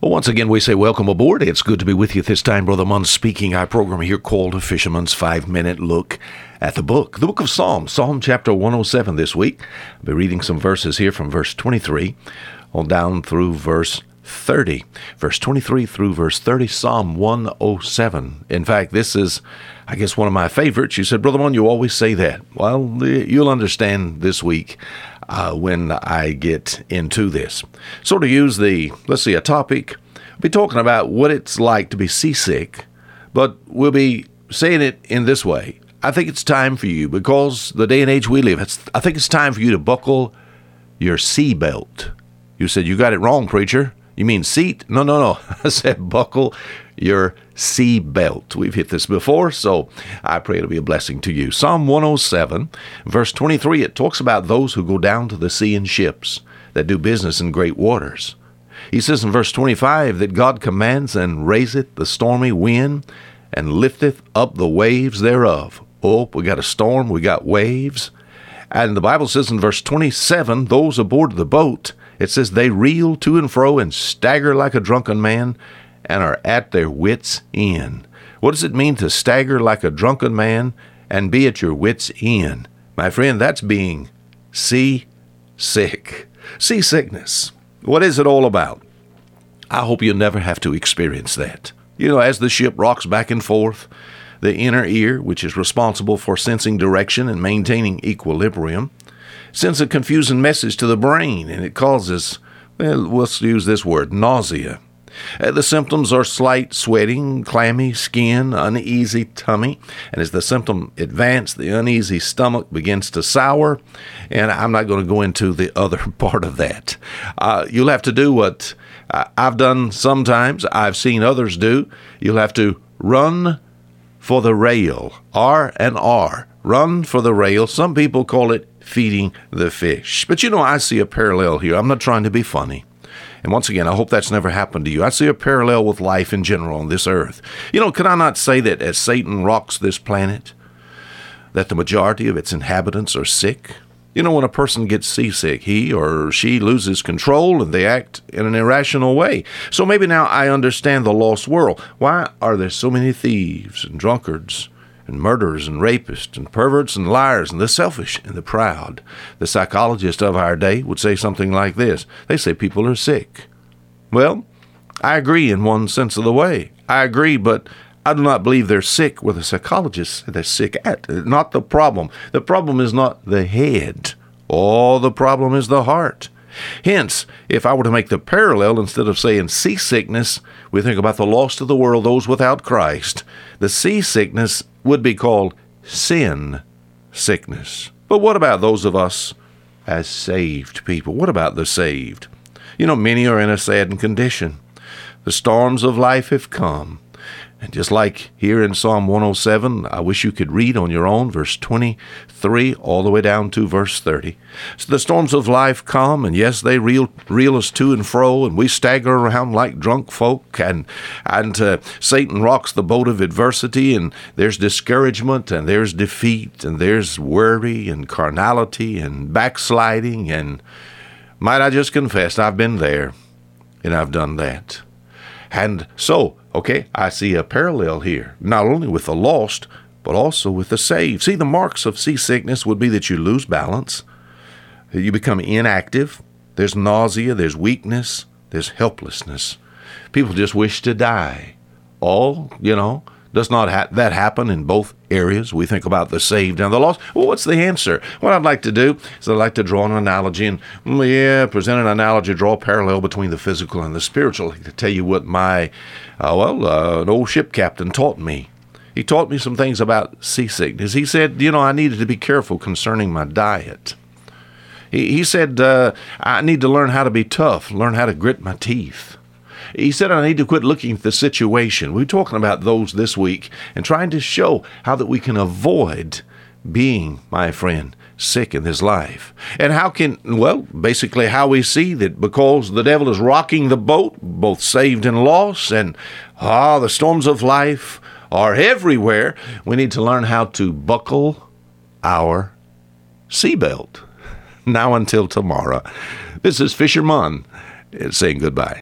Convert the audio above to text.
Well, once again, we say welcome aboard. It's good to be with you this time, Brother Munn speaking. Our program here called A Fisherman's Five Minute Look at the Book, the Book of Psalms, Psalm chapter 107 this week. I'll be reading some verses here from verse 23 on down through verse 30. Verse 23 through verse 30, Psalm 107. In fact, this is, I guess, one of my favorites. You said, Brother Munn, you always say that. Well, you'll understand this week uh, when I get into this. So, to use the, let's see, a topic, I'll be talking about what it's like to be seasick, but we'll be saying it in this way. I think it's time for you, because the day and age we live, I think it's time for you to buckle your seatbelt. You said, You got it wrong, preacher. You mean seat? No, no, no. I said buckle your seat belt. We've hit this before, so I pray it'll be a blessing to you. Psalm 107, verse 23, it talks about those who go down to the sea in ships that do business in great waters. He says in verse 25 that God commands and raiseth the stormy wind and lifteth up the waves thereof. Oh, we got a storm, we got waves. And the Bible says in verse 27 those aboard the boat it says, They reel to and fro and stagger like a drunken man and are at their wits' end. What does it mean to stagger like a drunken man and be at your wits' end? My friend, that's being sea sick. Seasickness. What is it all about? I hope you never have to experience that. You know, as the ship rocks back and forth, the inner ear, which is responsible for sensing direction and maintaining equilibrium, sends a confusing message to the brain and it causes, well, let's use this word, nausea. Uh, the symptoms are slight sweating, clammy skin, uneasy tummy, and as the symptom advances, the uneasy stomach begins to sour. And I'm not going to go into the other part of that. Uh, you'll have to do what uh, I've done sometimes, I've seen others do. You'll have to run for the rail, R and R. Run for the rail. Some people call it feeding the fish. But you know, I see a parallel here. I'm not trying to be funny. And once again, I hope that's never happened to you. I see a parallel with life in general on this earth. You know, can I not say that as Satan rocks this planet, that the majority of its inhabitants are sick? You know, when a person gets seasick, he or she loses control and they act in an irrational way. So maybe now I understand the lost world. Why are there so many thieves and drunkards and murderers and rapists and perverts and liars and the selfish and the proud. The psychologists of our day would say something like this they say people are sick. Well, I agree in one sense of the way. I agree, but I do not believe they're sick with a psychologist. They're sick at. Not the problem. The problem is not the head. All the problem is the heart. Hence, if I were to make the parallel, instead of saying seasickness, we think about the lost of the world, those without Christ. The seasickness would be called sin sickness. But what about those of us as saved people? What about the saved? You know, many are in a saddened condition. The storms of life have come. And just like here in Psalm 107, I wish you could read on your own, verse 23 all the way down to verse 30. So the storms of life come, and yes, they reel, reel us to and fro, and we stagger around like drunk folk, and, and uh, Satan rocks the boat of adversity, and there's discouragement, and there's defeat, and there's worry, and carnality, and backsliding, and might I just confess, I've been there, and I've done that. And so, okay, I see a parallel here, not only with the lost, but also with the saved. See, the marks of seasickness would be that you lose balance, that you become inactive, there's nausea, there's weakness, there's helplessness. People just wish to die. All, you know, does not ha- that happen in both areas? We think about the saved and the lost. Well, what's the answer? What I'd like to do is I'd like to draw an analogy and, mm, yeah, present an analogy, draw a parallel between the physical and the spiritual. to tell you what my, uh, well, uh, an old ship captain taught me. He taught me some things about seasickness. He said, you know, I needed to be careful concerning my diet. He, he said, uh, I need to learn how to be tough, learn how to grit my teeth. He said, I need to quit looking at the situation. We're talking about those this week and trying to show how that we can avoid being, my friend, sick in this life. And how can, well, basically how we see that because the devil is rocking the boat, both saved and lost, and ah, the storms of life are everywhere, we need to learn how to buckle our seatbelt. Now until tomorrow, this is Fisher Munn saying goodbye.